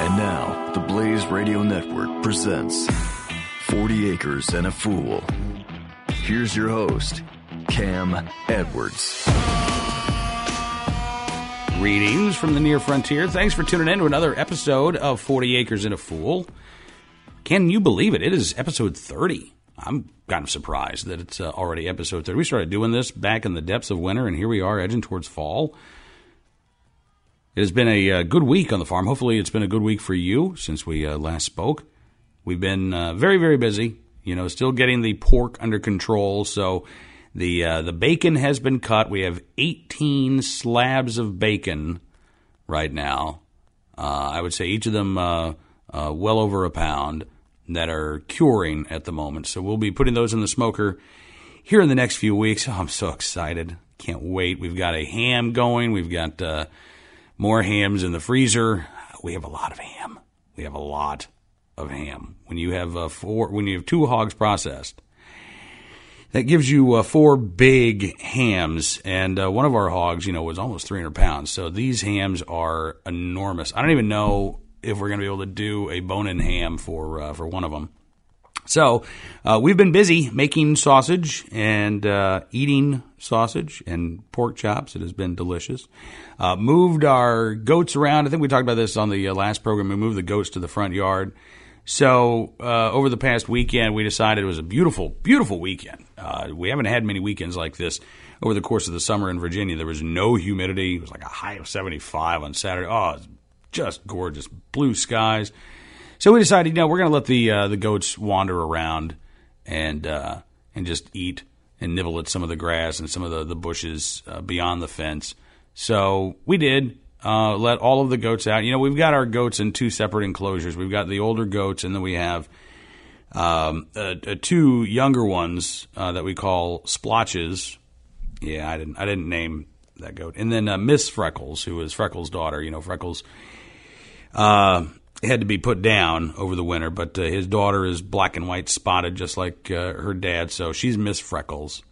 And now, the Blaze Radio Network presents 40 Acres and a Fool. Here's your host, Cam Edwards. Greetings from the near frontier. Thanks for tuning in to another episode of 40 Acres and a Fool. Can you believe it? It is episode 30. I'm kind of surprised that it's uh, already episode 30. We started doing this back in the depths of winter, and here we are edging towards fall. It has been a uh, good week on the farm. Hopefully, it's been a good week for you since we uh, last spoke. We've been uh, very, very busy. You know, still getting the pork under control. So the uh, the bacon has been cut. We have 18 slabs of bacon right now. Uh, I would say each of them uh, well over a pound that are curing at the moment. So we'll be putting those in the smoker here in the next few weeks. Oh, I'm so excited. Can't wait. We've got a ham going. We've got more hams in the freezer. We have a lot of ham. We have a lot of ham. When you have uh, four, when you have two hogs processed, that gives you uh, four big hams. And uh, one of our hogs, you know, was almost 300 pounds. So these hams are enormous. I don't even know if we're going to be able to do a bone-in ham for uh, for one of them. So uh, we've been busy making sausage and uh, eating sausage and pork chops. It has been delicious. Uh, moved our goats around. I think we talked about this on the uh, last program. We moved the goats to the front yard. So uh, over the past weekend, we decided it was a beautiful, beautiful weekend. Uh, we haven't had many weekends like this over the course of the summer in Virginia. There was no humidity. It was like a high of 75 on Saturday. Oh, just gorgeous. Blue skies. So we decided, you know, we're going to let the uh, the goats wander around and uh, and just eat and nibble at some of the grass and some of the the bushes uh, beyond the fence. So we did uh, let all of the goats out. You know, we've got our goats in two separate enclosures. We've got the older goats, and then we have um, two younger ones uh, that we call splotches. Yeah, I didn't I didn't name that goat. And then uh, Miss Freckles, who is Freckles' daughter. You know, Freckles. Uh, had to be put down over the winter, but uh, his daughter is black and white spotted, just like uh, her dad, so she's Miss Freckles.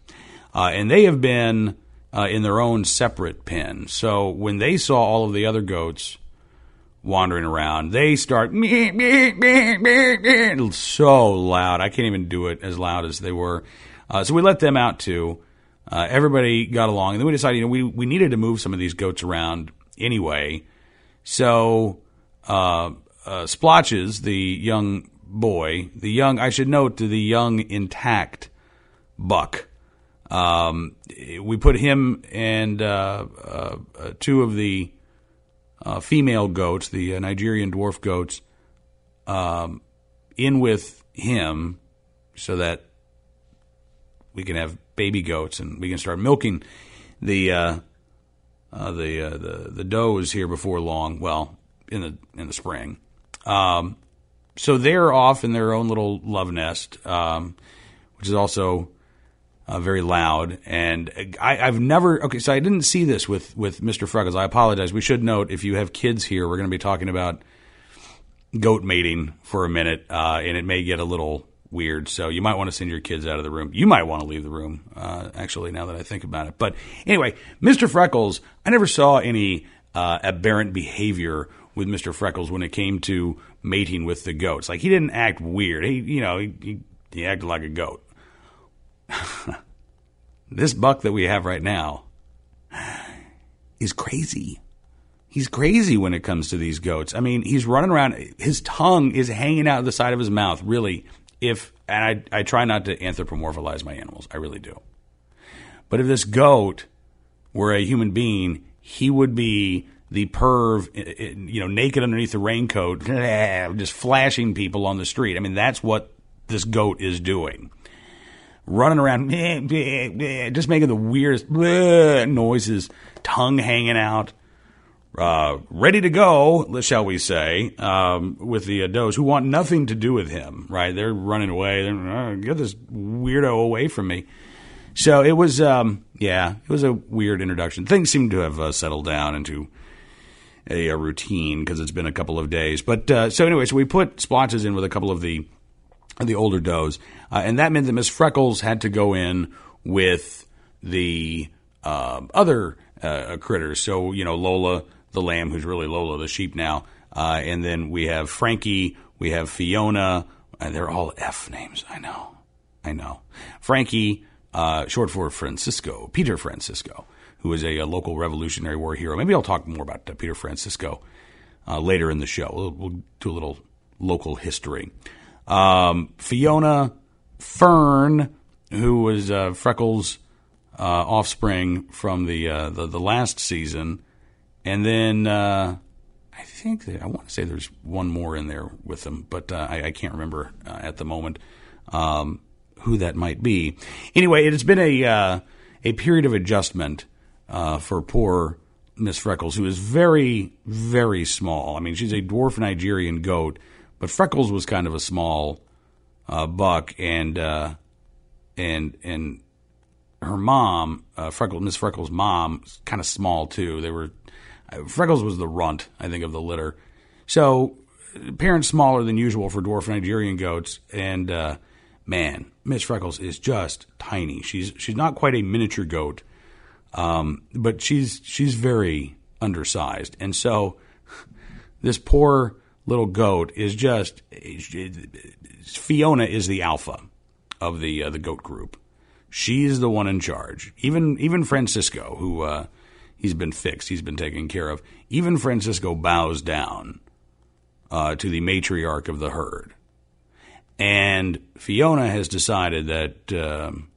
Uh, and they have been uh, in their own separate pen. So when they saw all of the other goats wandering around, they start meh, meh, meh, meh, so loud. I can't even do it as loud as they were. Uh, so we let them out too. Uh, everybody got along, and then we decided, you know, we we needed to move some of these goats around anyway. So uh, uh, Splotches, the young boy, the young, I should note, the young intact buck. Um, we put him and uh, uh, uh two of the uh, female goats, the uh, Nigerian dwarf goats, um, in with him so that we can have baby goats and we can start milking the the the the does here before long. Well, in the in the spring. Um, so they're off in their own little love nest, um, which is also uh, very loud. And I, have never okay, so I didn't see this with with Mr. Freckles. I apologize. We should note if you have kids here, we're going to be talking about goat mating for a minute, uh, and it may get a little weird. So you might want to send your kids out of the room. You might want to leave the room. Uh, actually, now that I think about it, but anyway, Mr. Freckles, I never saw any uh, aberrant behavior with Mr. Freckles when it came to mating with the goats. Like he didn't act weird. He, you know, he, he, he acted like a goat. this buck that we have right now is crazy. He's crazy when it comes to these goats. I mean, he's running around. His tongue is hanging out of the side of his mouth. Really, if and I I try not to anthropomorphize my animals. I really do. But if this goat were a human being, he would be the perv, you know, naked underneath the raincoat, just flashing people on the street. I mean, that's what this goat is doing. Running around, just making the weirdest noises, tongue hanging out, uh, ready to go, shall we say, um, with the uh, does who want nothing to do with him, right? They're running away. They're, get this weirdo away from me. So it was, um, yeah, it was a weird introduction. Things seem to have uh, settled down into a, a routine because it's been a couple of days. But uh, so anyway, so we put splotches in with a couple of the the older does, uh, and that meant that Miss Freckles had to go in with the uh, other critters. So you know Lola, the lamb, who's really Lola, the sheep now. Uh, and then we have Frankie, we have Fiona, and they're all F names. I know, I know. Frankie, uh, short for Francisco, Peter Francisco, who is a, a, local Revolutionary War hero. Maybe I'll talk more about uh, Peter Francisco uh, later in the show. We'll, we'll, do a little local history. Um, Fiona, Fern, who was uh, Freckles' offspring from the, the, the last season, and then I think that, I want to say there's one more in there with them, but uh, I, I, can't remember uh, at the moment um, who that might be. Anyway, it has been a uh, a period of adjustment uh, for poor Miss Freckles, who is very very small. I mean, she's a dwarf Nigerian goat, but Freckles was kind of a small uh, buck, and uh, and and her mom, Freckles, Miss Freckles' mom, kind of small too. They were Freckles was the runt, I think, of the litter. So parents smaller than usual for dwarf Nigerian goats, and uh, man, Miss Freckles is just tiny. She's she's not quite a miniature goat, um, but she's she's very undersized, and so this poor little goat is just Fiona is the alpha of the uh, the goat group. She's the one in charge. Even even Francisco, who uh, he's been fixed, he's been taken care of. Even Francisco bows down uh, to the matriarch of the herd. And Fiona has decided that um,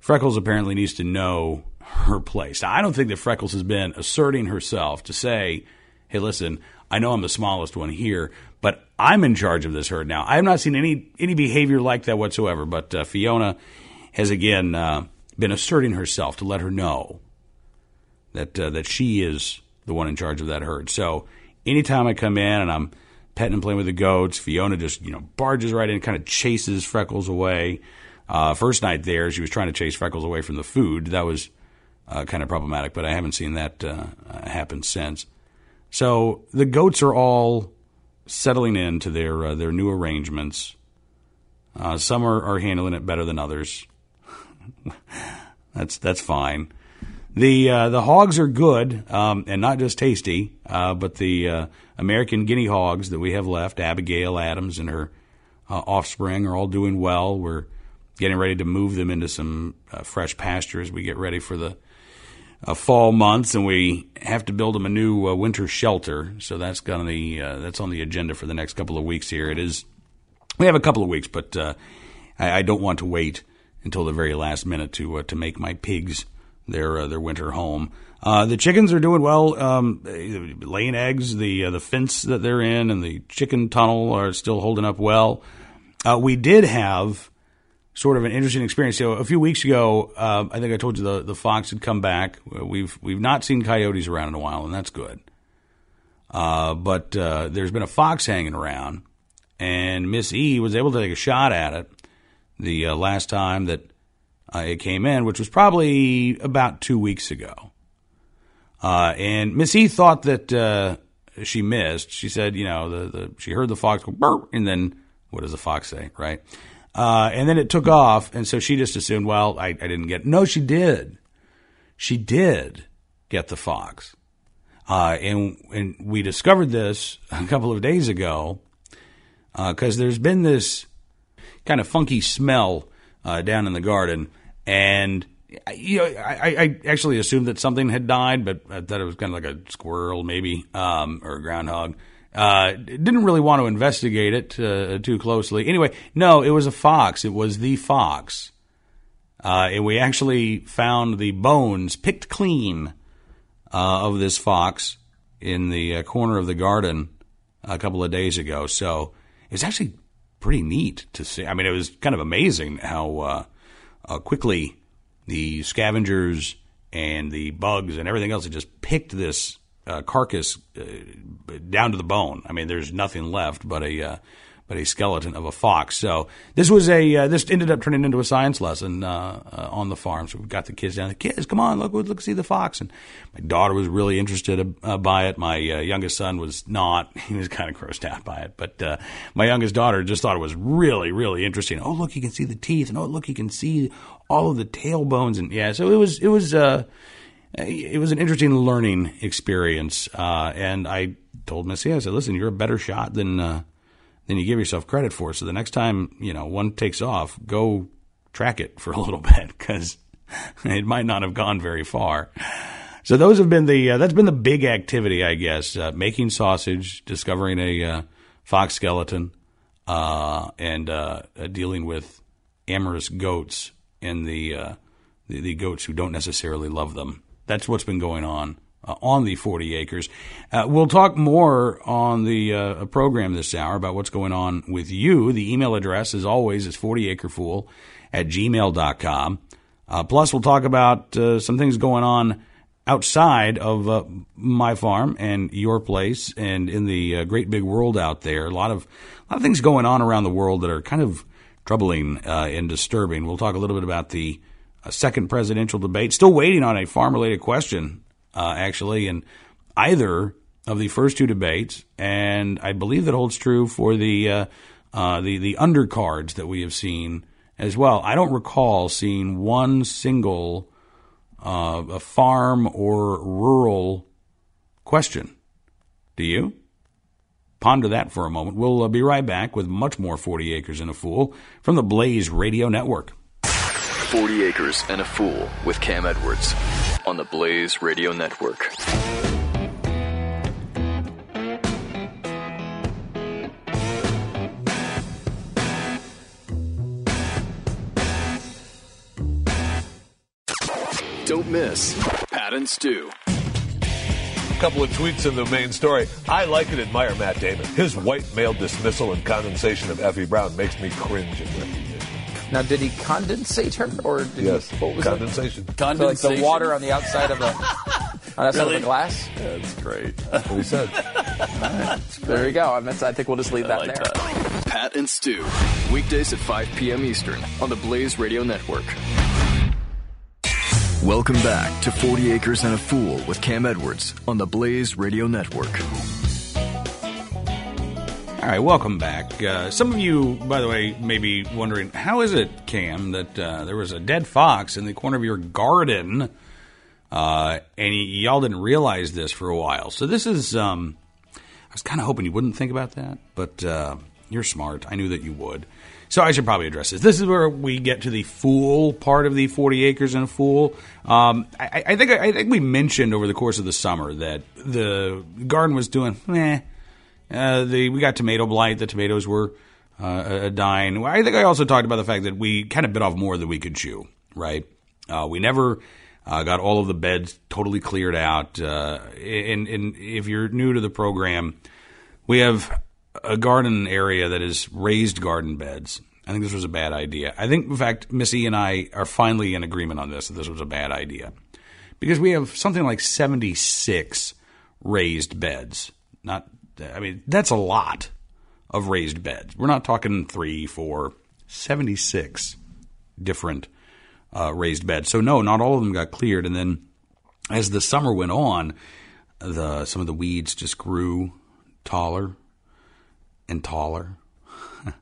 Freckles apparently needs to know her place. Now, I don't think that Freckles has been asserting herself to say, hey, listen, I know I'm the smallest one here, but I'm in charge of this herd now. I have not seen any, any behavior like that whatsoever, but uh, Fiona has again uh, been asserting herself to let her know that uh, that she is the one in charge of that herd. So anytime I come in and I'm petting and playing with the goats, Fiona just you know barges right in, kind of chases Freckles away. Uh, first night there, she was trying to chase Freckles away from the food. That was uh, kind of problematic, but I haven't seen that uh, happen since. So the goats are all settling into their uh, their new arrangements. Uh, some are, are handling it better than others. that's that's fine. The uh, the hogs are good um, and not just tasty, uh, but the uh, American guinea hogs that we have left, Abigail Adams and her uh, offspring, are all doing well. We're getting ready to move them into some uh, fresh pasture as we get ready for the uh, fall months, and we have to build them a new winter shelter. So that's gonna the that's on the agenda for the next couple of weeks. Here it is. We have a couple of weeks, but I, I, don't want to wait until the very last minute to to make my pigs their uh, their winter home. Uh, the chickens are doing well, um, laying eggs. The uh, the fence that they're in and the chicken tunnel are still holding up well. Uh, we did have sort of an interesting experience. So a few weeks ago, uh, I think I told you the the fox had come back. We've we've not seen coyotes around in a while, and that's good. Uh, but there's been a fox hanging around, and Miss E was able to take a shot at it the last time that uh, it came in, which was probably about two weeks ago. Uh, and Miss E thought that uh, she missed. She said, you know, the, the she heard the fox go burp, and then what does the fox say, right? Uh, and then it took off, and so she just assumed, well, I, I didn't get. No, she did. She did get the fox, uh, and and we discovered this a couple of days ago because uh, there's been this kind of funky smell down in the garden and you know, I, I, actually assumed that something had died, but I thought it was kind of like a squirrel, maybe, um, or a groundhog. Uh, didn't really want to investigate it uh, too closely. Anyway, no, it was a fox. It was the fox. Uh, and we actually found the bones picked clean uh, of this fox in the uh, corner of the garden a couple of days ago. So it's actually pretty neat to see. I mean, it was kind of amazing how uh, quickly the scavengers and the bugs and everything else had just picked this uh, carcass uh, down to the bone. I mean, there's nothing left but a uh, but a skeleton of a fox. So this was a uh, this ended up turning into a science lesson uh, uh, on the farm. So we got the kids down. The kids, come on, look, look, see the fox. And my daughter was really interested by it. My youngest son was not. He was kind of grossed out by it. But my youngest daughter just thought it was really, really interesting. Oh, look, you can see the teeth, and oh, look, you can see all of the tail bones. And yeah, so it was it was it was an interesting learning experience. Uh, and I told Missy, I said, listen, you're a better shot than, uh, than you give yourself credit for. So the next time, you know, one takes off, go track it for a little bit because it might not have gone very far. So those have been the, uh, that's been the big activity, I guess, uh, making sausage, discovering a, uh, fox skeleton, uh, and, dealing with amorous goats and the, the, the goats who don't necessarily love them. That's what's been going on uh, on the 40 acres. Uh, we'll talk more on the uh, program this hour about what's going on with you. The email address, as always, is 40acrefool at gmail.com. Uh, plus, we'll talk about uh, some things going on outside of uh, my farm and your place and in the great big world out there. A lot of, a lot of things going on around the world that are kind of troubling and disturbing. We'll talk a little bit about the second presidential debate. Still waiting on a farm related question uh, actually, in either of the first two debates, and I believe that holds true for the uh, uh, the the undercards that we have seen as well. I don't recall seeing one single uh, a farm or rural question. Do you? Ponder that for a moment. We'll uh, be right back with much more 40 Acres and a Fool from the Blaze Radio Network. 40 Acres and a Fool with Cam Edwards on the Blaze Radio Network. Don't miss Pat and Stu. A couple of tweets in the main story. I like and admire Matt Damon. His white male dismissal and condensation of Effie Brown makes me cringe. Now, did he condensate her, or did yes, he, what was condensation? It? Condensation. So like the water on the outside of a on the outside really? of a glass. Yeah, that's great. That's what he said. right. There you go. I, mean, I think we'll just leave that like there. That. Pat and Stu, weekdays at 5 p.m. Eastern on the Blaze Radio Network. Welcome back to 40 Acres and a Fool with Cam Edwards on the Blaze Radio Network. All right, welcome back. Uh, some of you, by the way, may be wondering how is it, Cam, that uh, there was a dead fox in the corner of your garden, uh, and y- y'all didn't realize this for a while. So this is, um, I was kind of hoping you wouldn't think about that, but uh, you're smart. I knew that you would. So I should probably address this. This is where we get to the fool part of the 40 acres and a fool. Um, I, I, think I think we mentioned over the course of the summer that the garden was doing eh uh, the we got tomato blight. The tomatoes were uh, dying. I think I also talked about the fact that we kind of bit off more than we could chew. Right? Uh, we never uh, got all of the beds totally cleared out. Uh, and, and if you're new to the program, we have a garden area that is raised garden beds. I think this was a bad idea. I think, in fact, Missy and I are finally in agreement on this that this was a bad idea because we have something like 76 raised beds, not I mean, that's a lot of raised beds. We're not talking three, four, 76 different uh, raised beds. So, no, not all of them got cleared. And then as the summer went on, the some of the weeds just grew taller and taller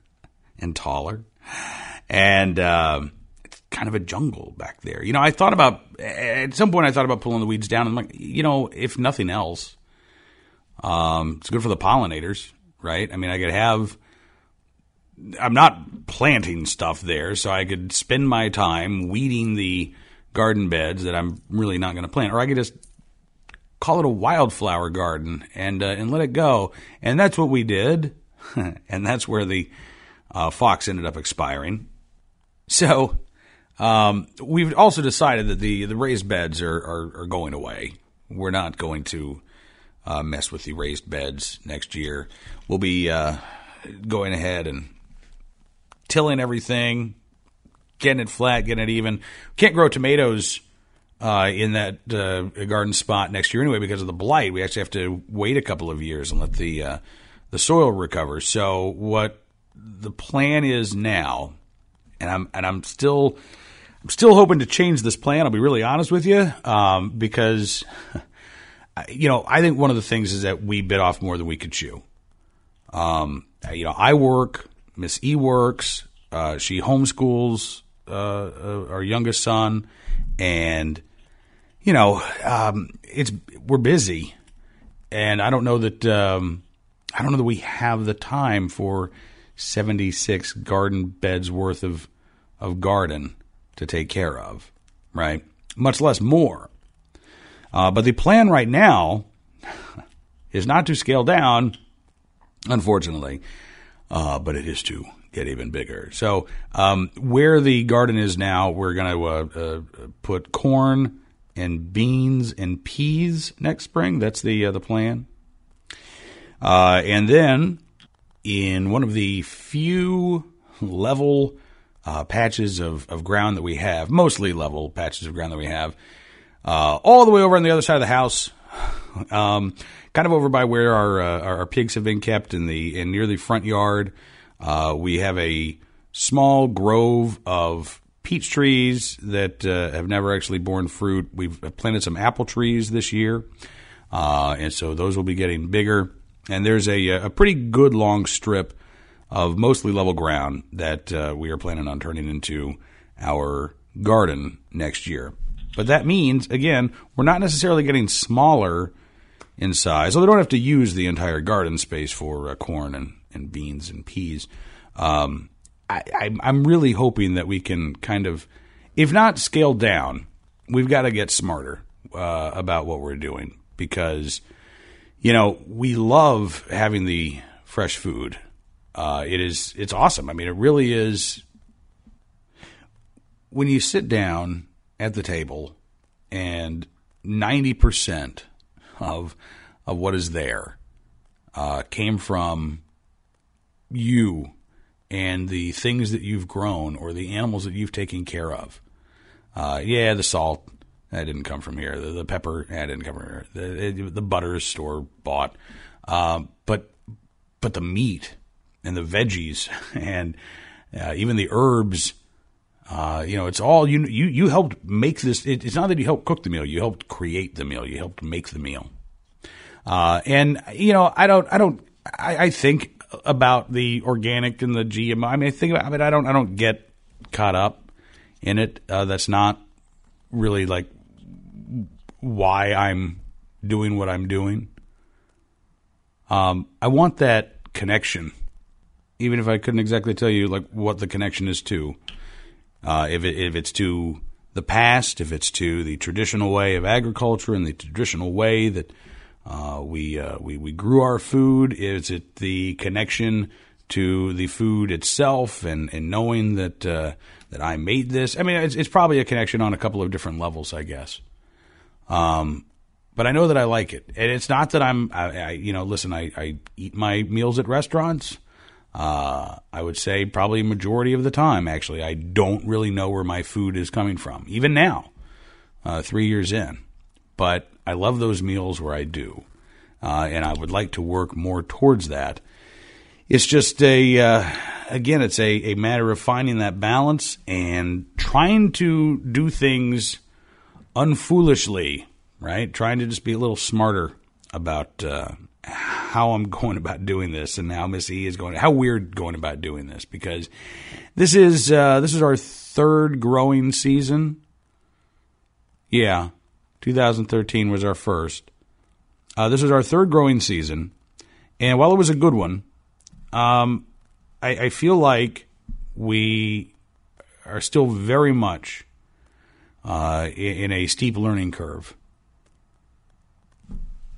and taller. And uh, it's kind of a jungle back there. You know, I thought about, at some point, I thought about pulling the weeds down. I'm like, you know, if nothing else, um, it's good for the pollinators, right? I mean, I could have. I'm not planting stuff there, so I could spend my time weeding the garden beds that I'm really not going to plant, or I could just call it a wildflower garden and uh, and let it go. And that's what we did, and that's where the uh, fox ended up expiring. So um, we've also decided that the the raised beds are, are, are going away. We're not going to uh, mess with the raised beds next year. We'll be uh, going ahead and tilling everything, getting it flat, getting it even. Can't grow tomatoes uh, in that uh, garden spot next year anyway because of the blight. We actually have to wait a couple of years and let the uh, the soil recover. So what the plan is now, and I'm and I'm still. I'm still hoping to change this plan. I'll be really honest with you, um, because you know, I think one of the things is that we bit off more than we could chew. Um, you know, I work, Miss E works, uh, she homeschools uh, uh, our youngest son, and you know, um, it's we're busy, and I don't know that um, I don't know that we have the time for seventy six garden beds worth of of garden to take care of, right? Much less more. Uh, but the plan right now is not to scale down, unfortunately, uh, but it is to get even bigger. So um, where the garden is now, we're going to uh, uh, put corn and beans and peas next spring. That's the uh, the plan. Uh, and then in one of the few level patches of, of ground that we have, mostly level patches of ground that we have, uh, all the way over on the other side of the house, um, kind of over by where our, uh, our pigs have been kept in the in near the front yard. Uh, we have a small grove of peach trees that uh, have never actually borne fruit. We've planted some apple trees this year, uh, and so those will be getting bigger. And there's a, a pretty good long strip of mostly level ground that uh, we are planning on turning into our garden next year. But that means, again, we're not necessarily getting smaller in size. So they don't have to use the entire garden space for uh, corn and, and beans and peas. Um, I, am really hoping that we can kind of, if not scale down, we've got to get smarter uh, about what we're doing because, you know, we love having the fresh food. Uh, it is it's awesome. I mean, it really is. When you sit down at the table, and ninety percent of of what is there uh, came from you and the things that you've grown or the animals that you've taken care of. Uh, yeah, the salt that didn't come from here. The, the pepper that didn't come from here. The, the butter is store bought, uh, but but the meat and the veggies and uh, even the herbs. Uh, you know, it's all you. You you helped make this. It, it's not that you helped cook the meal. You helped create the meal. You helped make the meal. Uh, and you know, I don't. I don't. I, I think about the organic and the GMO. I mean, I think about. I mean, I don't. I don't get caught up in it. Uh, that's not really like why I'm doing what I'm doing. Um, I want that connection, even if I couldn't exactly tell you like what the connection is to. Uh, if it, if it's to the past, if it's to the traditional way of agriculture and the traditional way that uh, we, uh, we we grew our food. Is it the connection to the food itself and, and knowing that uh, that I made this? I mean, it's, it's probably a connection on a couple of different levels, I guess. Um, but I know that I like it, and it's not that I'm. I, I you know, listen, I, I eat my meals at restaurants. Uh, I would say probably majority of the time, actually, I don't really know where my food is coming from, even now, uh, three years in. But I love those meals where I do, uh, and I would like to work more towards that. It's just a, uh, again, it's a, a matter of finding that balance and trying to do things unfoolishly, right? Trying to just be a little smarter about uh, how I'm going about doing this and how Miss E is going, how we're going about doing this because this is uh, this is our third growing season. Yeah, 2013 was our first. Uh, this is our third growing season, and while it was a good one, um, I, I feel like we are still very much uh, in, in a steep learning curve.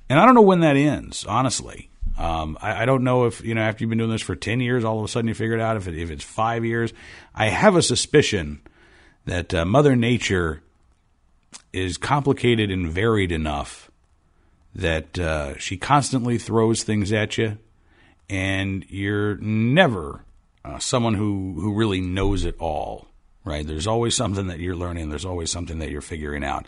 And I don't know when that ends, honestly. Um, I, I, don't know if, you know, after you've been doing this for 10 years, all of a sudden you figure it out if, it, if it's five years. I have a suspicion that uh, Mother Nature is complicated and varied enough that uh, she constantly throws things at you, and you're never uh, someone who, who really knows it all, right? There's always something that you're learning, there's always something that you're figuring out.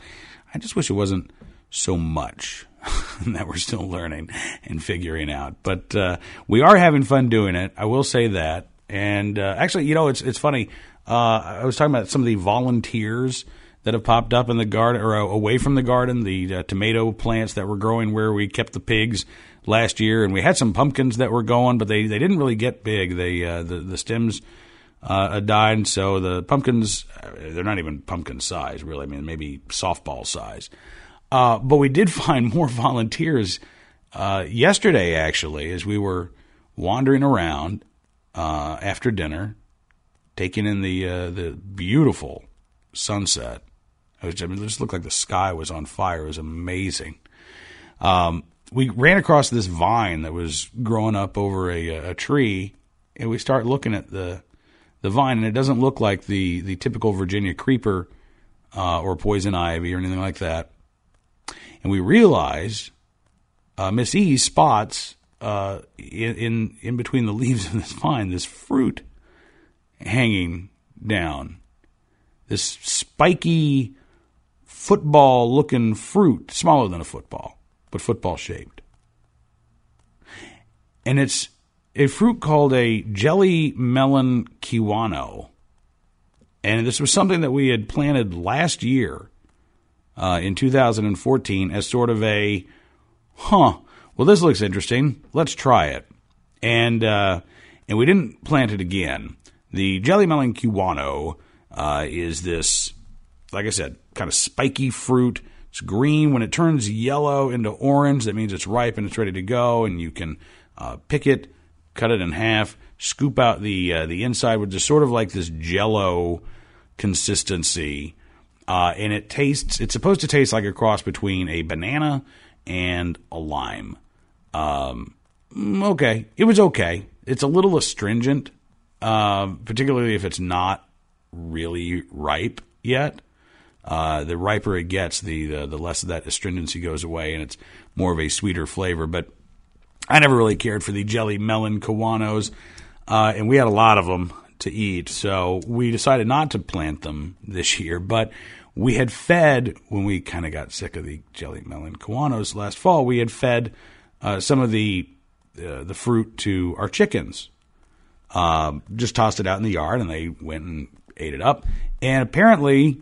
I just wish it wasn't so much that we're still learning and figuring out. But uh, we are having fun doing it. I will say that. And uh, actually, you know, it's it's funny. Uh, I was talking about some of the volunteers that have popped up in the garden or uh, away from the garden, the uh, tomato plants that were growing where we kept the pigs last year, and we had some pumpkins that were going, but they, they didn't really get big. They uh, the the stems died. So the pumpkins, uh, they're not even pumpkin size, really. I mean, maybe softball size. Uh, but we did find more volunteers uh, yesterday, actually, as we were wandering around uh, after dinner, taking in the uh, the beautiful sunset. Which, I mean, it just looked like the sky was on fire. It was amazing. Um, we ran across this vine that was growing up over a, a tree, and we start looking at the the vine, and it doesn't look like the the typical Virginia creeper uh, or poison ivy or anything like that. And we realize uh, Miss E spots uh, in, in in between the leaves of this vine this fruit hanging down, this spiky football looking fruit, smaller than a football, but football shaped. And it's a fruit called a jelly melon kiwano. And this was something that we had planted last year uh, in 2014 as sort of a, huh, well, this looks interesting. Let's try it. And, uh, and we didn't plant it again. The jelly melon kiwano uh, is this, like I said, kind of spiky fruit. It's green. When it turns yellow into orange, that means it's ripe and it's ready to go, and you can uh, pick it cut it in half, scoop out the uh, the inside, which is sort of like this Jello consistency, uh, and it tastes. It's supposed to taste like a cross between a banana and a lime. Um, okay, it was okay. It's a little astringent, uh, particularly if it's not really ripe yet. Uh, the riper it gets, the, the the less of that astringency goes away, and it's more of a sweeter flavor. But I never really cared for the jelly melon kiwanos, uh, and we had a lot of them to eat. So we decided not to plant them this year. But we had fed when we kind of got sick of the jelly melon kiwanos last fall. We had fed uh, some of the uh, the fruit to our chickens. Um, just tossed it out in the yard, and they went and ate it up. And apparently,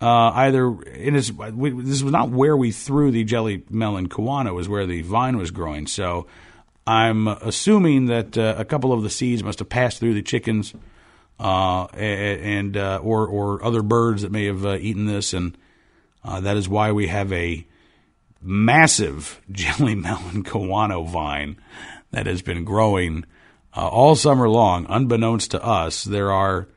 uh, either it is we, this was not where we threw the jelly melon kiwano; it was where the vine was growing. So I'm assuming that uh, a couple of the seeds must have passed through the chickens, uh, and uh, or or other birds that may have uh, eaten this, and uh, that is why we have a massive jelly melon kiwano vine that has been growing uh, all summer long, unbeknownst to us. There are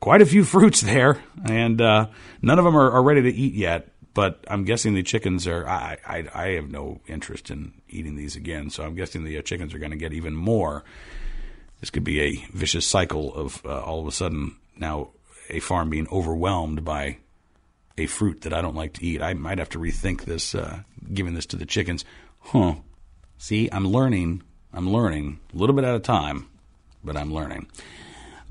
quite a few fruits there, and none of them are, are ready to eat yet but I'm guessing the chickens are. I, I, I have no interest in eating these again, so I'm guessing the uh, chickens are going to get even more. This could be a vicious cycle of uh, all of a sudden now a farm being overwhelmed by a fruit that I don't like to eat. I might have to rethink this, uh, giving this to the chickens. Huh. See, I'm learning. I'm learning a little bit at a time, but I'm learning.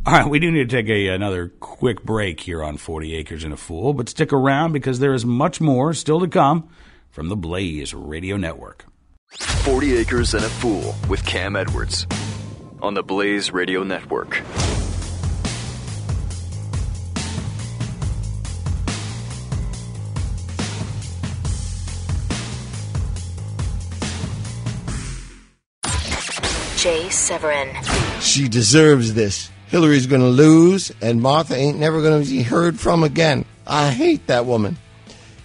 All right, we do need to take a, another quick break here on 40 Acres and a Fool, but stick around because there is much more still to come from the Blaze Radio Network. 40 Acres and a Fool with Cam Edwards on the Blaze Radio Network. Jay Severin. She deserves this. Hillary's going to lose, and Martha ain't never going to be heard from again. I hate that woman.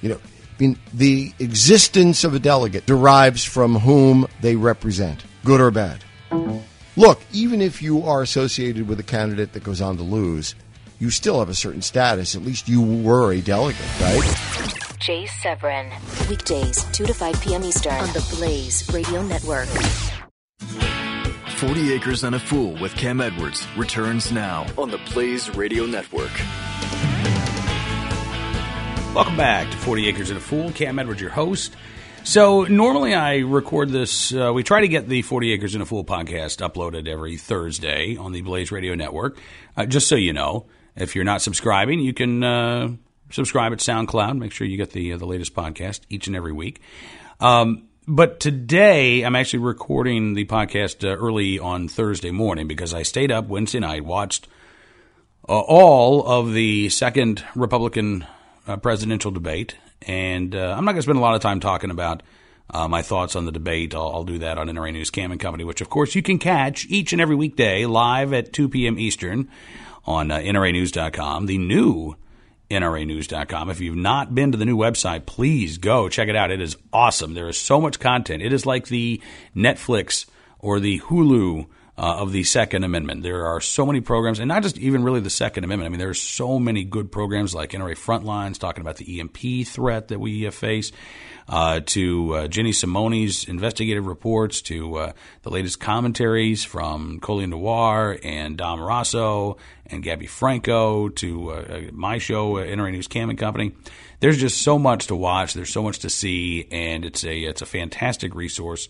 You know, I mean, the existence of a delegate derives from whom they represent, good or bad. Look, even if you are associated with a candidate that goes on to lose, you still have a certain status. At least you were a delegate, right? Jay Severin. Weekdays, 2 to 5 p.m. Eastern on the Blaze Radio Network. 40 Acres and a Fool with Cam Edwards returns now on the Blaze Radio Network. Welcome back to 40 Acres and a Fool. Cam Edwards, your host. So, normally I record this, uh, we try to get the 40 Acres and a Fool podcast uploaded every Thursday on the Blaze Radio Network. Uh, just so you know, if you're not subscribing, you can uh, subscribe at SoundCloud. Make sure you get the, uh, the latest podcast each and every week. Um, but today I'm actually recording the podcast uh, early on Thursday morning because I stayed up Wednesday night, watched uh, all of the second Republican presidential debate, and uh, I'm not going to spend a lot of time talking about uh, my thoughts on the debate. I'll, I'll, do that on NRA News Cam and Company, which of course you can catch each and every weekday live at 2 p.m. Eastern on uh, NRAnews.com. The new NRAnews.com. If you've not been to the new website, please go check it out. It is awesome. There is so much content. It is like the Netflix or the Hulu uh, of the Second Amendment. There are so many programs, and not just even really the Second Amendment. I mean, there are so many good programs like NRA Frontlines talking about the EMP threat that we uh, face, uh, to uh, Ginny Simone's investigative reports, to uh, the latest commentaries from Colleen Noir and Dom Raso and Gabby Franco, to my show, NRA News Cam and Company. There's just so much to watch. There's so much to see, and it's a it's a fantastic resource.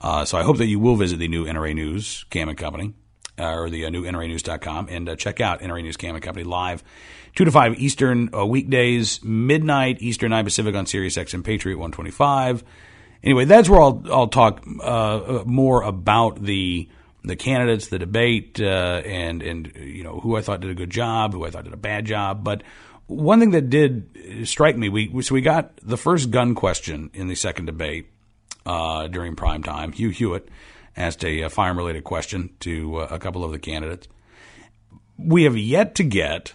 Uh, so I hope that you will visit the new NRA News Cam and Company uh, or the uh, new NRAnews.com and uh, check out NRA News Cam and Company live 2 to 5 Eastern uh, weekdays, midnight Eastern, 9 Pacific on Sirius XM Patriot 125. Anyway, that's where I'll, I'll talk uh, more about the the candidates, the debate, and and you know who I thought did a good job, who I thought did a bad job. But one thing that did strike me, we so we got the first gun question in the second debate uh, during prime time. Hugh Hewitt asked a, a farm related question to uh, a couple of the candidates. We have yet to get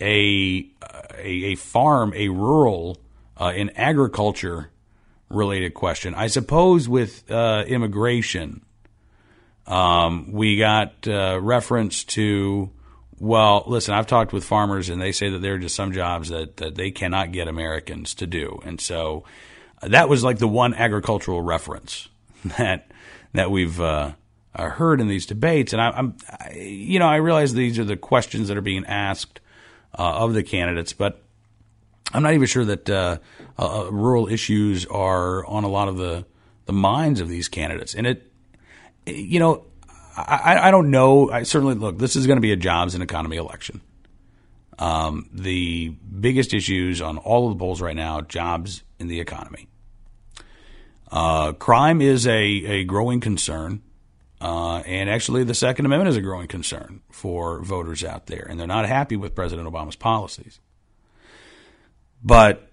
a a, a farm, a rural, uh, an agriculture related question. I suppose with uh, immigration, um, we got uh, reference to. Well, listen, I've talked with farmers, and they say that there are just some jobs that, that they cannot get Americans to do, and so that was like the one agricultural reference that that we've uh, uh, heard in these debates. And I, am you know, I realize these are the questions that are being asked uh, of the candidates, but I'm not even sure that uh, uh, rural issues are on a lot of the the minds of these candidates. And it, you know, I, I don't know. I certainly look. This is going to be a jobs and economy election. Um, the biggest issues on all of the polls right now: jobs in the economy. Uh, crime is a, a growing concern. Uh, and actually, the Second Amendment is a growing concern for voters out there, and they're not happy with President Obama's policies. But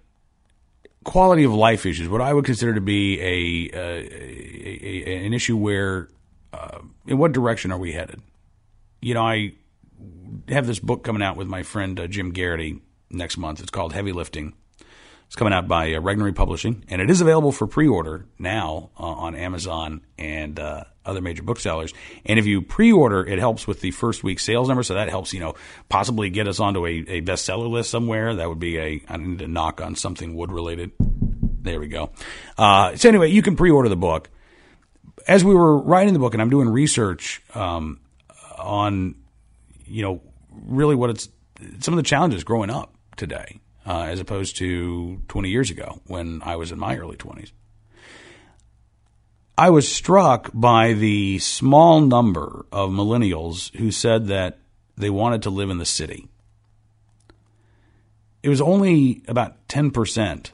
quality of life issues, what I would consider to be a, a, a an issue where, uh, in what direction are we headed? You know, I have this book coming out with my friend uh, Jim Geraghty next month. It's called Heavy Lifting it's coming out by uh, Regnery Publishing, and it is available for pre-order now uh, on Amazon and uh, other major booksellers. And if you pre-order, it helps with the first week sales number, so that helps you know possibly get us onto a, a bestseller list somewhere. That would be a I need to knock on something wood related. There we go. Uh, so anyway, you can pre-order the book. As we were writing the book, and I'm doing research um, on you know really what it's some of the challenges growing up today uh, as opposed to 20 years ago when I was in my early 20s. I was struck by the small number of millennials who said that they wanted to live in the city. It was only about 10%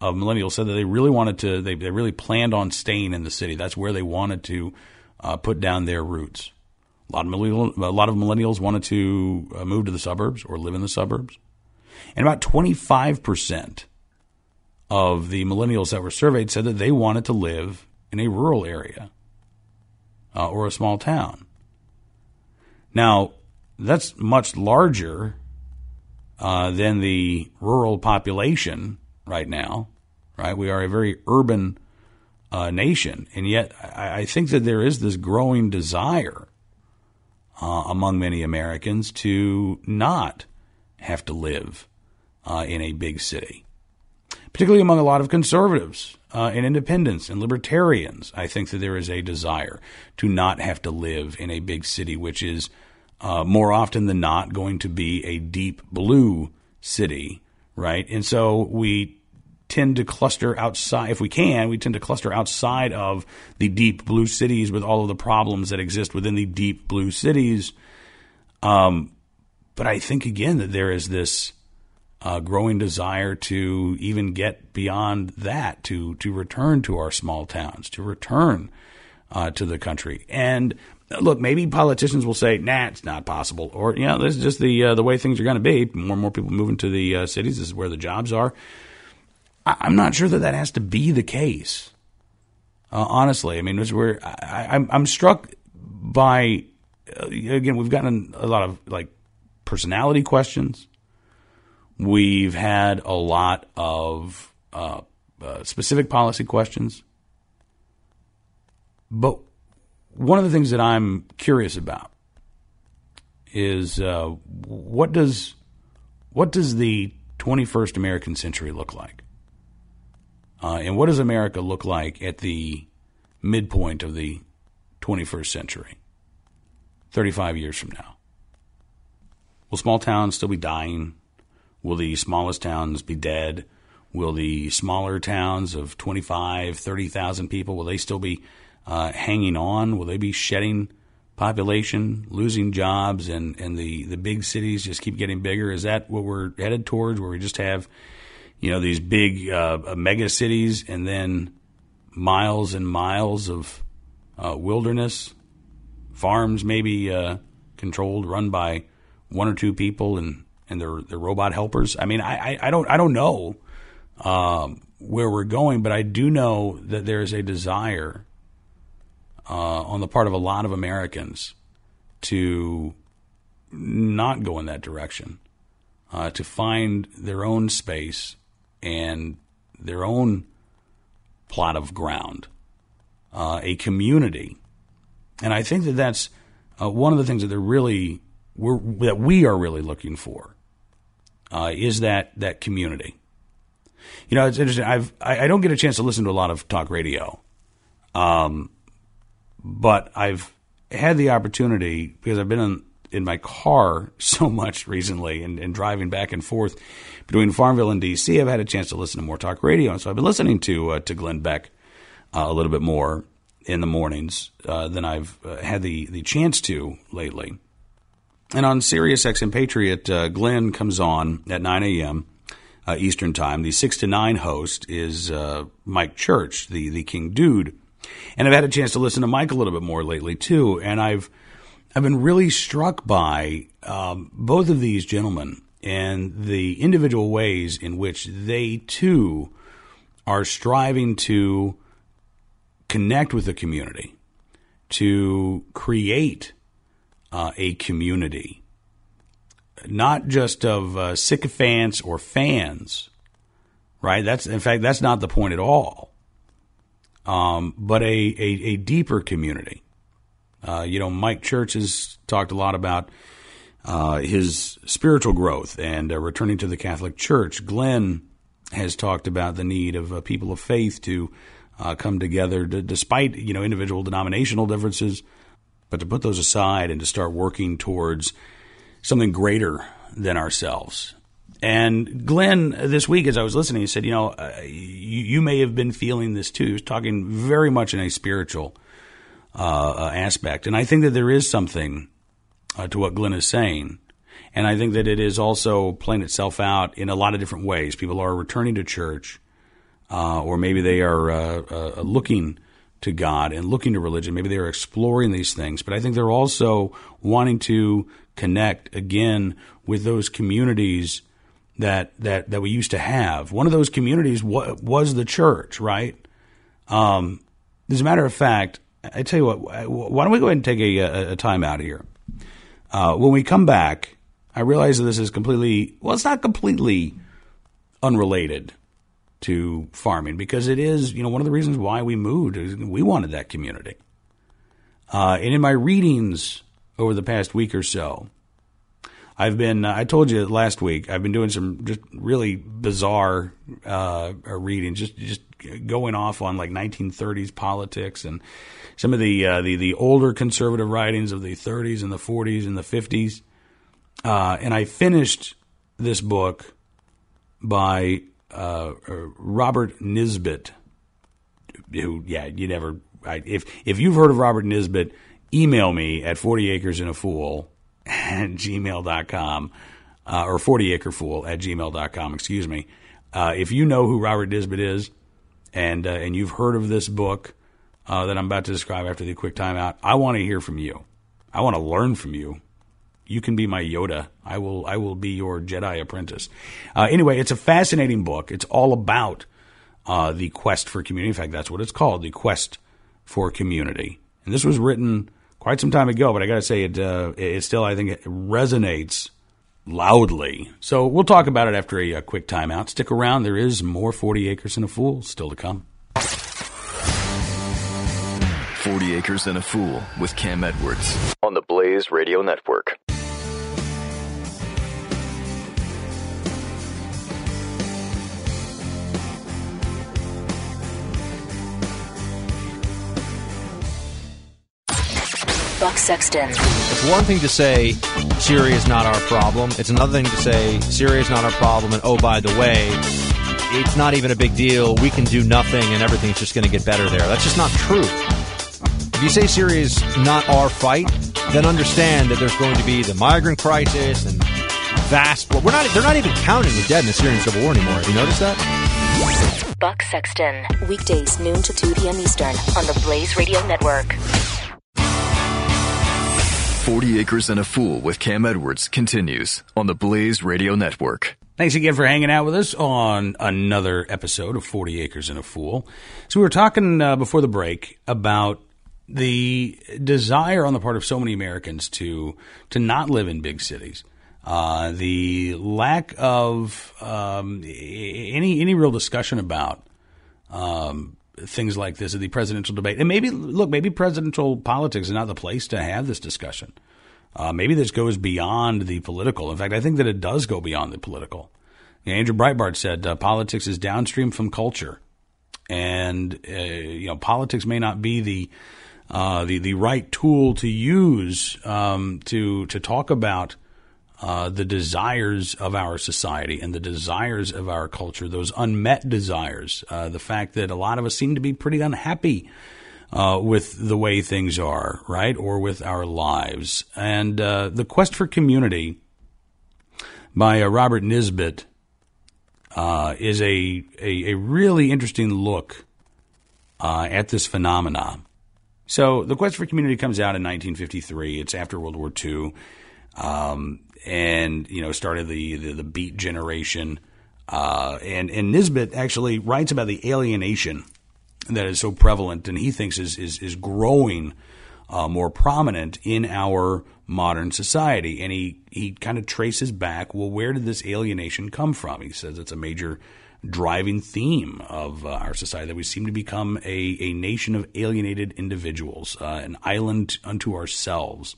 of millennials said that they really wanted to, they, they really planned on staying in the city. That's where they wanted to uh, put down their roots. A lot, of a lot of millennials wanted to uh, move to the suburbs or live in the suburbs. And about 25% of the millennials that were surveyed said that they wanted to live in a rural area uh, or a small town. Now, that's much larger uh, than the rural population right now, right? We are a very urban uh, nation, and yet I, I, think that there is this growing desire uh, among many Americans to not have to live uh, in a big city, particularly among a lot of conservatives uh, and independents and libertarians. I think that there is a desire to not have to live in a big city, which is uh, more often than not going to be a deep blue city, right? And so we tend to cluster outside, if we can, we tend to cluster outside of the deep blue cities with all of the problems that exist within the deep blue cities. Um, but I think again that there is this uh, growing desire to even get beyond that, to to return to our small towns, to return uh, to the country. And look, maybe politicians will say, "Nah, it's not possible," or you know, this is just the uh, the way things are going to be. More and more people moving to the uh, cities. This is where the jobs are. I- am not sure that that has to be the case. Uh, honestly, I mean, it's where I, I'm, I'm struck by uh, again, we've gotten a lot of like personality questions. We've had a lot of uh, uh, specific policy questions. But one of the things that I'm curious about is uh, what does what does the 21st American century look like? Uh, and what does America look like at the midpoint of the 21st century, 35 years from now? Will small towns still be dying? Will the smallest towns be dead? Will the smaller towns of 25, 30,000 people, will they still be uh, hanging on? Will they be shedding population, losing jobs, and, and the, the big cities just keep getting bigger? Is that what we're headed towards, where we just have, you know, these big uh, mega cities and then miles and miles of uh, wilderness, farms maybe uh, controlled, run by one or two people and, and their, their robot helpers? I mean, I, I, I don't I don't know um, where we're going, but I do know that there is a desire uh, on the part of a lot of Americans to not go in that direction, uh, to find their own space and their own plot of ground, uh, a community. And I think that that's uh, one of the things that they're really that we are really looking for uh, is that that community. You know, it's interesting. I've I, I, don't get a chance to listen to a lot of talk radio, um, but I've had the opportunity because I've been in, in my car so much recently and, and, driving back and forth between Farmville and DC. I've had a chance to listen to more talk radio, and so I've been listening to uh, to Glenn Beck uh, a little bit more in the mornings uh, than I've uh, had the the chance to lately. And on Sirius XM Patriot, uh, Glenn comes on at 9 a.m. Uh, Eastern Time. The 6 to 9 host is uh, Mike Church, the, the King Dude. And I've had a chance to listen to Mike a little bit more lately, too. And I've, I've been really struck by um, both of these gentlemen and the individual ways in which they, too, are striving to connect with the community, to create uh, a community, not just of uh, sycophants or fans, right? That's in fact that's not the point at all. Um, but a, a, a deeper community. Uh, you know, Mike Church has talked a lot about uh, his spiritual growth and uh, returning to the Catholic Church. Glenn has talked about the need of uh, people of faith to come together, to, despite you know individual denominational differences, but to put those aside and to start working towards something greater than ourselves. And Glenn, this week, as I was listening, he said, You know, uh, you, you, may have been feeling this too. He was talking very much in a spiritual uh, uh, aspect. And I think that there is something uh, to what Glenn is saying. And I think that it is also playing itself out in a lot of different ways. People are returning to church, uh, or maybe they are uh, looking to God and looking to religion. Maybe they're exploring these things, but I think they're also wanting to connect again with those communities that that that we used to have. One of those communities was the church, right? Um, as a matter of fact, I tell you what. Why don't we go ahead and take a, a, a time out here? Uh, when we come back, I realize that this is completely well. It's not completely unrelated to farming because it is, you know, one of the reasons why we moved we wanted that community. Uh, and in my readings over the past week or so, I've been, uh, I told you last week, I've been doing some just really bizarre uh, reading, just just going off on like 1930s politics and some of the uh, the the older conservative writings of the 30s and the 40s and the 50s. Uh, and I finished this book by uh, uh, Robert Nisbet, who, yeah, you never, I, if, if you've heard of Robert Nisbet, email me at 40 acres in a fool at gmail.com, uh, or 40 acre fool at gmail.com, excuse me. Uh, if you know who Robert Nisbet is and, uh, and you've heard of this book uh, that I'm about to describe after the quick timeout, I want to hear from you. I want to learn from you you can be my Yoda. I will I will be your Jedi apprentice. Uh, anyway, it's a fascinating book. It's all about uh, the quest for community. In fact, that's what it's called, the quest for community. And this was written quite some time ago, but I got to say it uh, it still I think it resonates loudly. So we'll talk about it after a, a quick timeout. Stick around. There is more 40 Acres and a Fool still to come. 40 Acres and a Fool with Cam Edwards on the Blaze Radio Network. Buck Sexton. It's one thing to say Syria is not our problem. It's another thing to say Syria is not our problem, and oh, by the way, it's not even a big deal. We can do nothing, and everything's just going to get better there. That's just not true. If you say Syria is not our fight, then understand that there's going to be the migrant crisis and vast. We're not. They're not even counting the dead in the Syrian civil war anymore. Have you noticed that? Buck Sexton. Weekdays, noon to 2 p.m. Eastern on the Blaze Radio Network. 40 Acres and a Fool with Cam Edwards continues on the Blaze Radio Network. Thanks again for hanging out with us on another episode of 40 Acres and a Fool. So, we were talking uh, before the break about the desire on the part of so many Americans to to not live in big cities. Uh, the lack of um, any any real discussion about um, things like this at the presidential debate, and maybe look, maybe presidential politics is not the place to have this discussion. Uh, maybe this goes beyond the political. In fact, I think that it does go beyond the political. Andrew Breitbart said uh, politics is downstream from culture, and uh, you know politics may not be the uh, the the right tool to use um, to to talk about uh, the desires of our society and the desires of our culture, those unmet desires. Uh, the fact that a lot of us seem to be pretty unhappy uh, with the way things are, right, or with our lives, and uh, the quest for community by uh, Robert Nisbet is a, a, a really interesting look at this phenomenon. So the Quest for Community comes out in 1953. It's after World War II, um, and you know started the the, the Beat generation. Uh, and and Nisbet actually writes about the alienation that is so prevalent, and he thinks is is is growing uh, more prominent in our modern society. And he he kind of traces back. Well, where did this alienation come from? He says it's a major driving theme of uh, our society that we seem to become a, a nation of alienated individuals, uh, an island unto ourselves.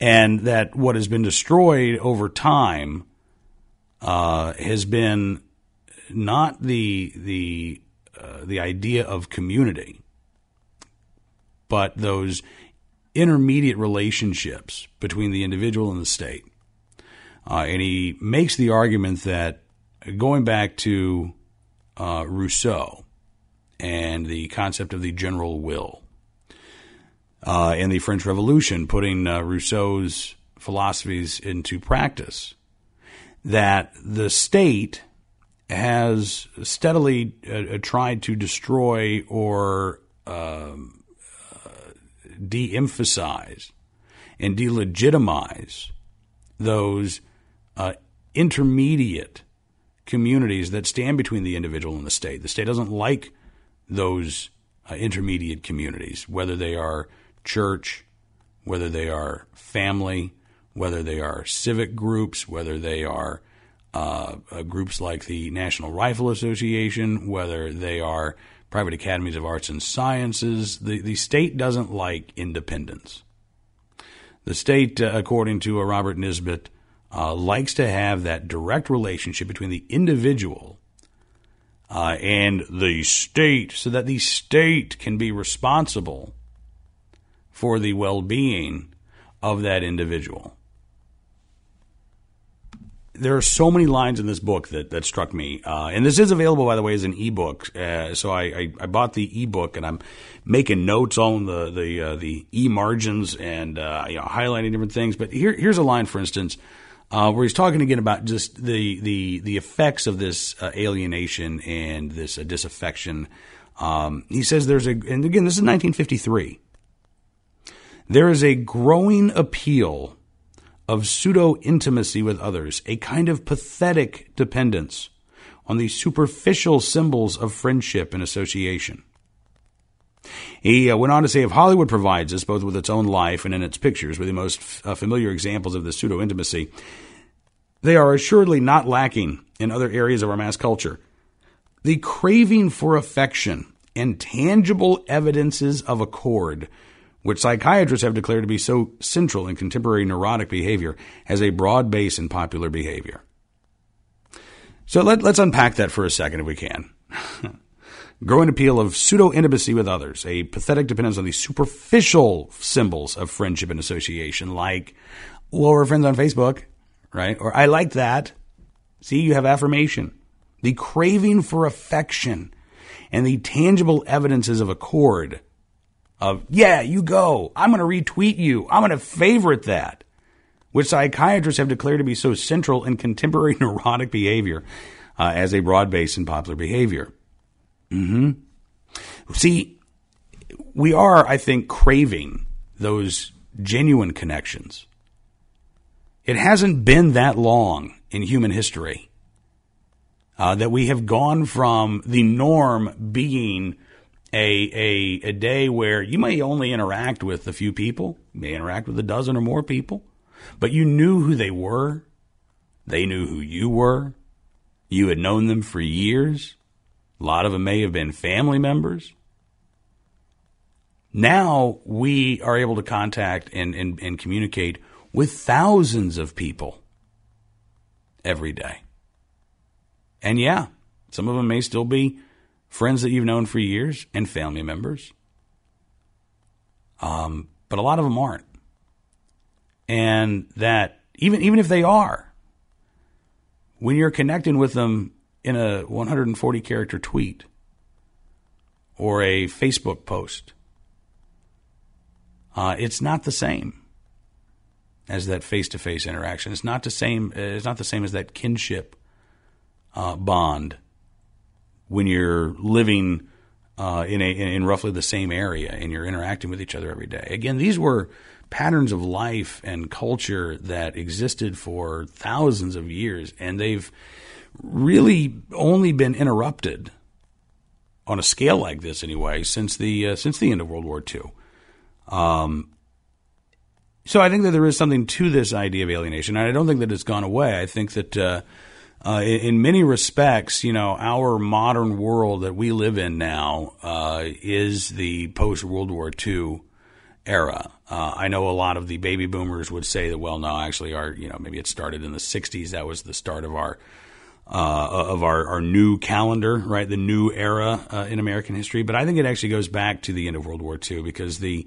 And that what has been destroyed over time uh, has been not the the uh, the idea of community, but those intermediate relationships between the individual and the state. Uh, and he makes the argument that going back to uh, Rousseau and the concept of the general will, uh, and the French Revolution, putting uh, Rousseau's philosophies into practice, that the state has steadily uh, tried to destroy or um, uh, de emphasize and delegitimize those uh, intermediate communities that stand between the individual and the state. The state doesn't like those uh, intermediate communities, whether they are church, whether they are family, whether they are civic groups, whether they are uh, groups like the National Rifle Association, whether they are private academies of arts and sciences. The, the state doesn't like independence. The state, uh, according to uh, Robert Nisbet, uh, likes to have that direct relationship between the individual uh, and the state so that the state can be responsible for the well being of that individual. There are so many lines in this book that, that struck me. Uh, and this is available, by the way, as an ebook. Uh, so I, I, I, bought the ebook and I'm making notes on the, the, uh, the e margins and uh, you know, highlighting different things. But here, here's a line, for instance uh, where he's talking again about just the the the effects of this uh, alienation and this disaffection. Um, he says there's a, and again, this is 1953. There is a growing appeal of pseudo intimacy with others, a kind of pathetic dependence on the superficial symbols of friendship and association. He uh, went on to say if Hollywood provides us, both with its own life and in its pictures, with the most uh, familiar examples of this pseudo intimacy, they are assuredly not lacking in other areas of our mass culture. The craving for affection and tangible evidences of accord, which psychiatrists have declared to be so central in contemporary neurotic behavior, has a broad base in popular behavior. So let, us unpack that for a second if we can. Growing appeal of pseudo intimacy with others, a pathetic dependence on the superficial symbols of friendship and association, like, well, we're friends on Facebook, right? Or I like that. See, you have affirmation. The craving for affection and the tangible evidences of accord of, yeah, you go. I'm going to retweet you. I'm going to favorite that, which psychiatrists have declared to be so central in contemporary neurotic behavior uh, as a broad base in popular behavior. hmm See, we are, I think, craving those genuine connections. It hasn't been that long in human history uh, that we have gone from the norm being a, a, a day where you may only interact with a few people, you may interact with a dozen or more people, but you knew who they were. They knew who you were. You had known them for years. A lot of them may have been family members. Now we are able to contact and, and, and communicate with thousands of people every day. And yeah, some of them may still be friends that you've known for years and family members. Um, but a lot of them aren't. And that even even if they are, when you're connecting with them in a 140 character tweet or a Facebook post, uh, it's not the same as that face to face interaction. It's not the same. It's not the same as that kinship uh, bond when you're living uh, in a in roughly the same area and you're interacting with each other every day. Again, these were patterns of life and culture that existed for thousands of years, and they've really only been interrupted on a scale like this anyway since the uh, since the end of World War II. Um, so I think that there is something to this idea of alienation, and I don't think that it's gone away. I think that uh, uh, in, in, many respects, you know, our modern world that we live in now uh, is the post World War II era. Uh, I know a lot of the baby boomers would say that, well, no, actually, our, you know, maybe it started in the '60s. That was the start of our uh, of our, our new calendar, right? The new era uh, in American history. But I think it actually goes back to the end of World War II because the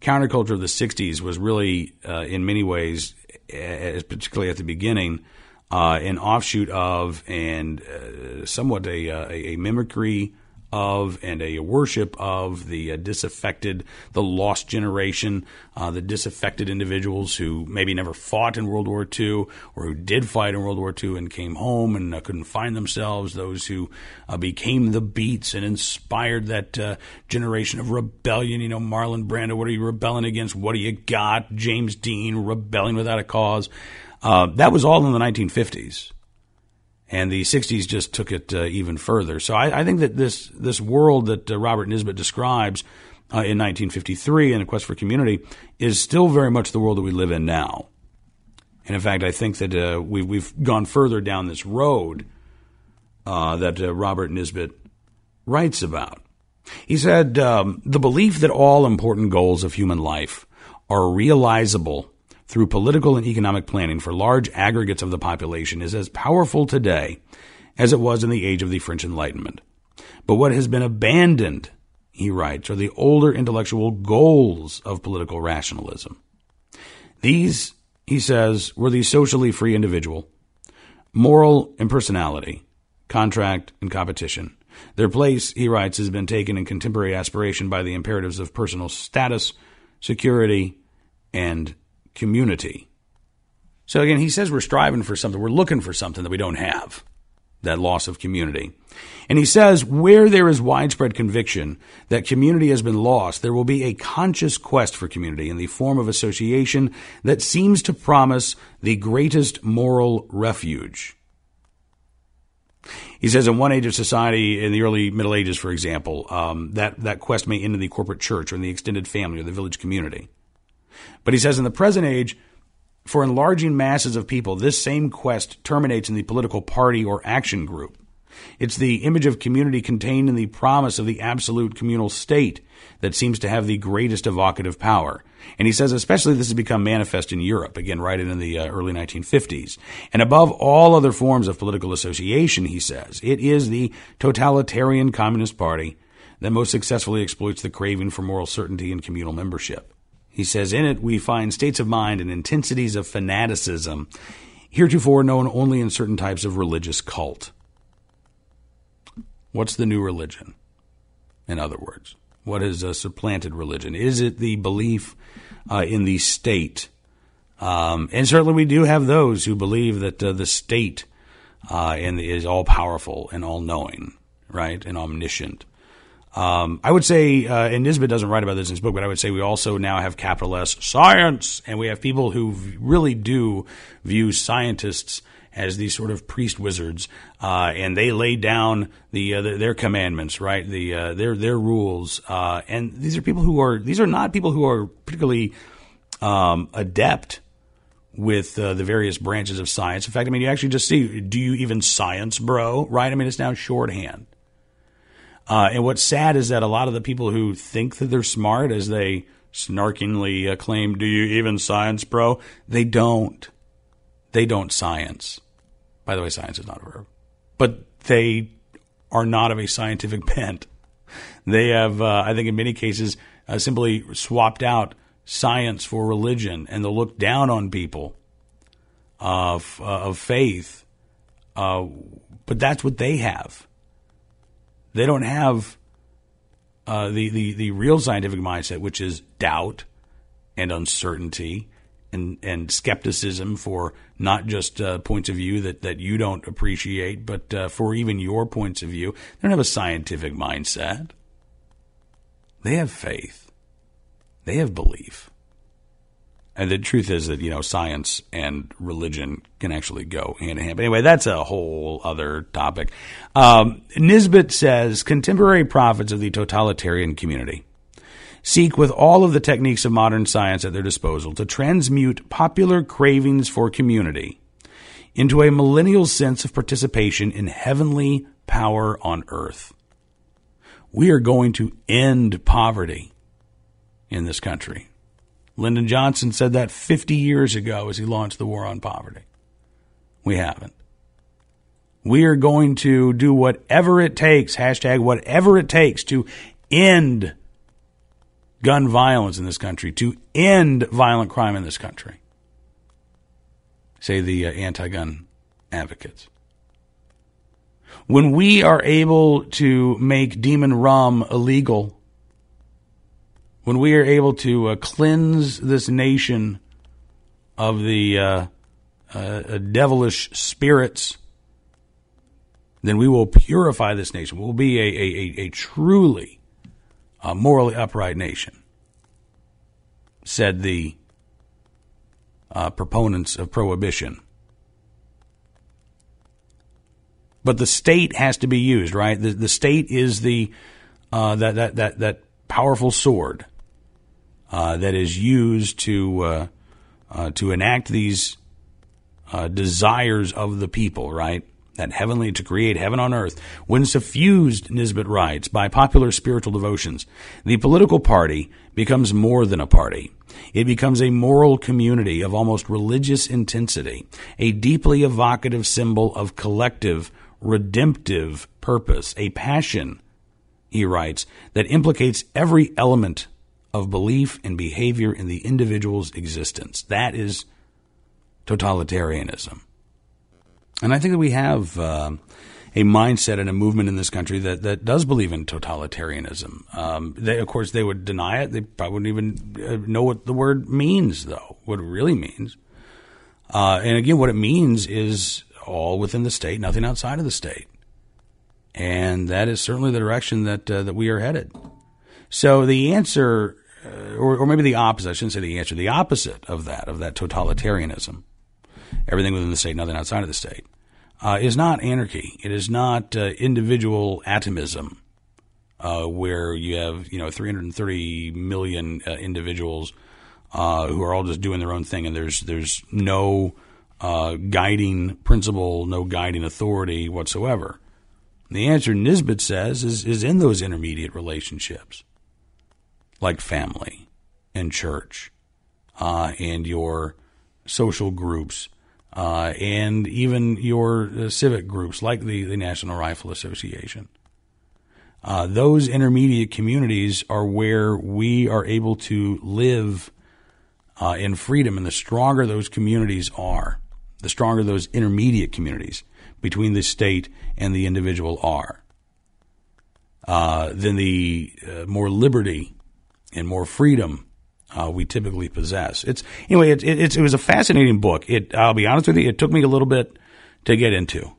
counterculture of the '60s was really, uh, in many ways, particularly at the beginning uh, an offshoot of and uh, somewhat a, uh, a, a, mimicry of and a worship of the uh, disaffected, the lost generation, uh, the disaffected individuals who maybe never fought in World War II or who did fight in World War II and came home and uh, couldn't find themselves, those who became the beats and inspired that generation of rebellion. You know, Marlon Brando, what are you rebelling against? What do you got? James Dean, rebelling without a cause. Uh, that was all in the 1950s, and the 60s just took it uh, even further. So I, I, think that this this world that uh, Robert Nisbet describes uh, in 1953 in A Quest for Community is still very much the world that we live in now. And in fact, I think that uh, we, we've gone further down this road that Robert Nisbet writes about. He said, um, The belief that all important goals of human life are realizable through political and economic planning for large aggregates of the population is as powerful today as it was in the age of the French Enlightenment. But what has been abandoned, he writes, are the older intellectual goals of political rationalism. These, he says, were the socially free individual, moral impersonality, contract, and competition. Their place, he writes, has been taken in contemporary aspiration by the imperatives of personal status, security, and community. So again, he says we're striving for something, we're looking for something that we don't have that loss of community. And he says, where there is widespread conviction that community has been lost, there will be a conscious quest for community in the form of association that seems to promise the greatest moral refuge. He says, in one age of society, in the early Middle Ages, for example, um, that, that quest may end in the corporate church or in the extended family or the village community. But he says in the present age, For enlarging masses of people, this same quest terminates in the political party or action group. It's the image of community contained in the promise of the absolute communal state that seems to have the greatest evocative power. And he says, especially this has become manifest in Europe, again, right in the uh, early 1950s. And above all other forms of political association, he says, it is the totalitarian Communist Party that most successfully exploits the craving for moral certainty and communal membership. He says, in it, we find states of mind and intensities of fanaticism heretofore known only in certain types of religious cult. What's the new religion? In other words, what is a supplanted religion? Is it the belief uh, in the state? Um, and certainly we do have those who believe that uh, the state uh, and is all powerful and all knowing, right, and omniscient. Um, I would say, uh, and Nisbet doesn't write about this in his book, but I would say we also now have capital S science, and we have people who really do view scientists as these sort of priest wizards, uh, and they lay down the, uh, the, their commandments, right? The uh, their their rules, uh, and these are people who are these are not people who are particularly um, adept with uh, the various branches of science. In fact, I mean, you actually just see, do you even science, bro? Right? I mean, it's now shorthand. Uh, and what's sad is that a lot of the people who think that they're smart, as they snarkingly claim, "Do you even science, bro?" They don't. They don't science. By the way, science is not a verb. But they are not of a scientific bent. They have, uh, I think, in many cases, uh, simply swapped out science for religion, and they'll look down on people of uh, of faith. Uh, but that's what they have. They don't have uh, the, the the real scientific mindset, which is doubt and uncertainty and, and skepticism for not just uh, points of view that, that you don't appreciate, but uh, for even your points of view. They don't have a scientific mindset. They have faith. They have belief. And the truth is that, you know, science and religion can actually go hand in hand. But anyway, that's a whole other topic. Um, Nisbet says contemporary prophets of the totalitarian community seek with all of the techniques of modern science at their disposal to transmute popular cravings for community into a millennial sense of participation in heavenly power on earth. We are going to end poverty in this country. Lyndon Johnson said that 50 years ago as he launched the war on poverty. We haven't. We are going to do whatever it takes, hashtag whatever it takes to end gun violence in this country, to end violent crime in this country, say the uh, anti gun advocates. When we are able to make demon rum illegal, when we are able to uh, cleanse this nation of the uh, uh devilish spirits, then we will purify this nation. We'll be a, a, a, a truly a morally upright nation, said the uh, proponents of prohibition. But the state has to be used, right? The, the state is the uh, that, that that that powerful sword uh, that is used to uh, uh, to enact these uh, desires of the people, right? that heavenly to create heaven on earth, when suffused, Nisbet writes, by popular spiritual devotions, the political party becomes more than a party. It becomes a moral community of almost religious intensity, a deeply evocative symbol of collective, redemptive purpose, a passion, he writes, that implicates every element of belief and behavior in the individual's existence. That is totalitarianism. And I think that we have uh, a mindset and a movement in this country that, that does believe in totalitarianism. Um, they, of course, they would deny it. They probably wouldn't even uh, know what the word means, though, what it really means. Uh, and again, what it means is all within the state, nothing outside of the state. And that is certainly the direction that uh, that we are headed. So the answer, or, or maybe the opposite, I shouldn't say the answer, the opposite of that, of that totalitarianism, everything within the state, nothing outside of the state, uh, is not anarchy. It is not uh, individual atomism, uh, where you have you know 330 million uh, individuals uh, who are all just doing their own thing, and there's there's no uh, guiding principle, no guiding authority whatsoever. The answer Nisbet says is is in those intermediate relationships, like family and church, uh, and your social groups, uh, and even your uh, civic groups, like the the National Rifle Association. Uh, those intermediate communities are where we are able to live uh, in freedom, and the stronger those communities are, the stronger those intermediate communities between the state and the individual are, uh, then the more liberty and more freedom uh, we typically possess. It's anyway. It, it, it, was a fascinating book. It. I'll be honest with you. It took me a little bit to get into.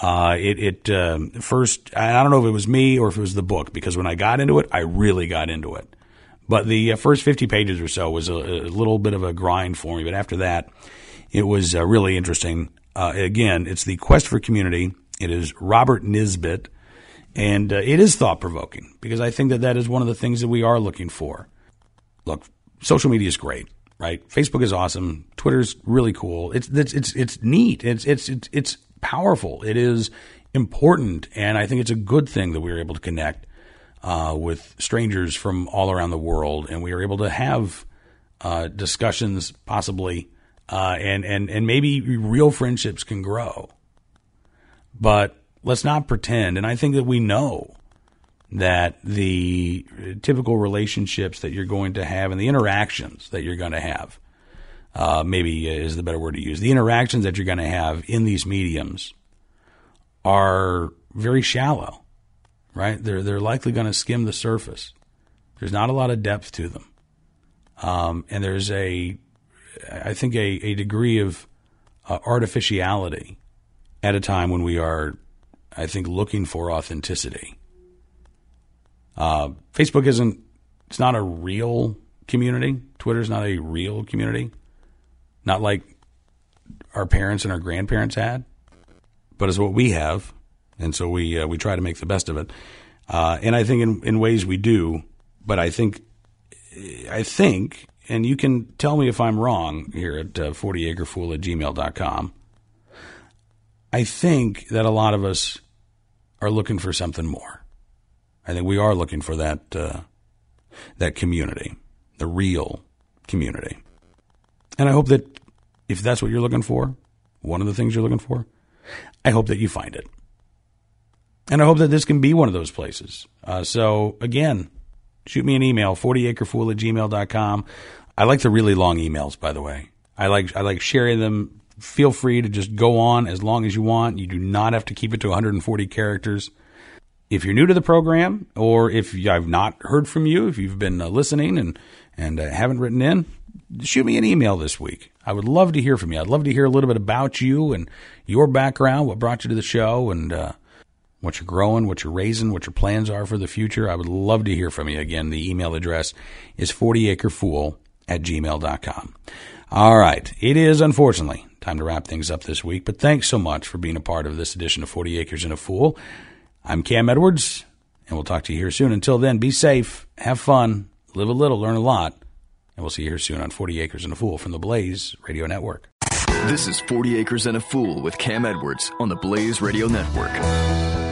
Uh, it. It um, first. I don't know if it was me or if it was the book because when I got into it, I really got into it. But the uh, first fifty pages or so was a, a, little bit of a grind for me. But after that, it was uh, really interesting. Uh, again, it's the quest for community. It is Robert Nisbet. And uh, it is thought provoking because I think that that is one of the things that we are looking for. Look, social media is great, right? Facebook is awesome. Twitter's really cool. It's it's it's, it's neat. It's, it's it's it's powerful. It is important, and I think it's a good thing that we are able to connect uh, with strangers from all around the world, and we are able to have uh, discussions, possibly, uh, and and and maybe real friendships can grow. But let's not pretend. And I think that we know that the typical relationships that you're going to have and the interactions that you're going to have, uh, maybe is the better word to use, the interactions that you're going to have in these mediums are very shallow, right? They're, they're likely going to skim the surface. There's not a lot of depth to them. Um, and there's a, I think, a, a degree of uh, artificiality at a time when we are I think, looking for authenticity. Uh, Facebook isn't, it's not a real community. Twitter's not a real community. Not like our parents and our grandparents had, but it's what we have. And so we, uh, we try to make the best of it. Uh, and I think in, in ways we do, but I think, I think, and you can tell me if I'm wrong here at uh, 40acrefool at gmail.com. I think that a lot of us are looking for something more. I think we are looking for that uh, that community, the real community. And I hope that if that's what you're looking for, one of the things you're looking for, I hope that you find it. And I hope that this can be one of those places. Uh, so, again, shoot me an email, 40acrefool at gmail.com. I like the really long emails, by the way. I like I like sharing them feel free to just go on as long as you want. You do not have to keep it to 140 characters. If you're new to the program, or if I've not heard from you, if you've been uh, listening and and uh, haven't written in, shoot me an email this week. I would love to hear from you. I'd love to hear a little bit about you and your background, what brought you to the show, and uh, what you're growing, what you're raising, what your plans are for the future. I would love to hear from you. Again, the email address is 40acrefool at gmail.com. All right. It is, unfortunately, time to wrap things up this week, but thanks so much for being a part of this edition of 40 Acres and a Fool. I'm Cam Edwards, and we'll talk to you here soon. Until then, be safe, have fun, live a little, learn a lot, and we'll see you here soon on 40 Acres and a Fool from the Blaze Radio Network. This is 40 Acres and a Fool with Cam Edwards on the Blaze Radio Network.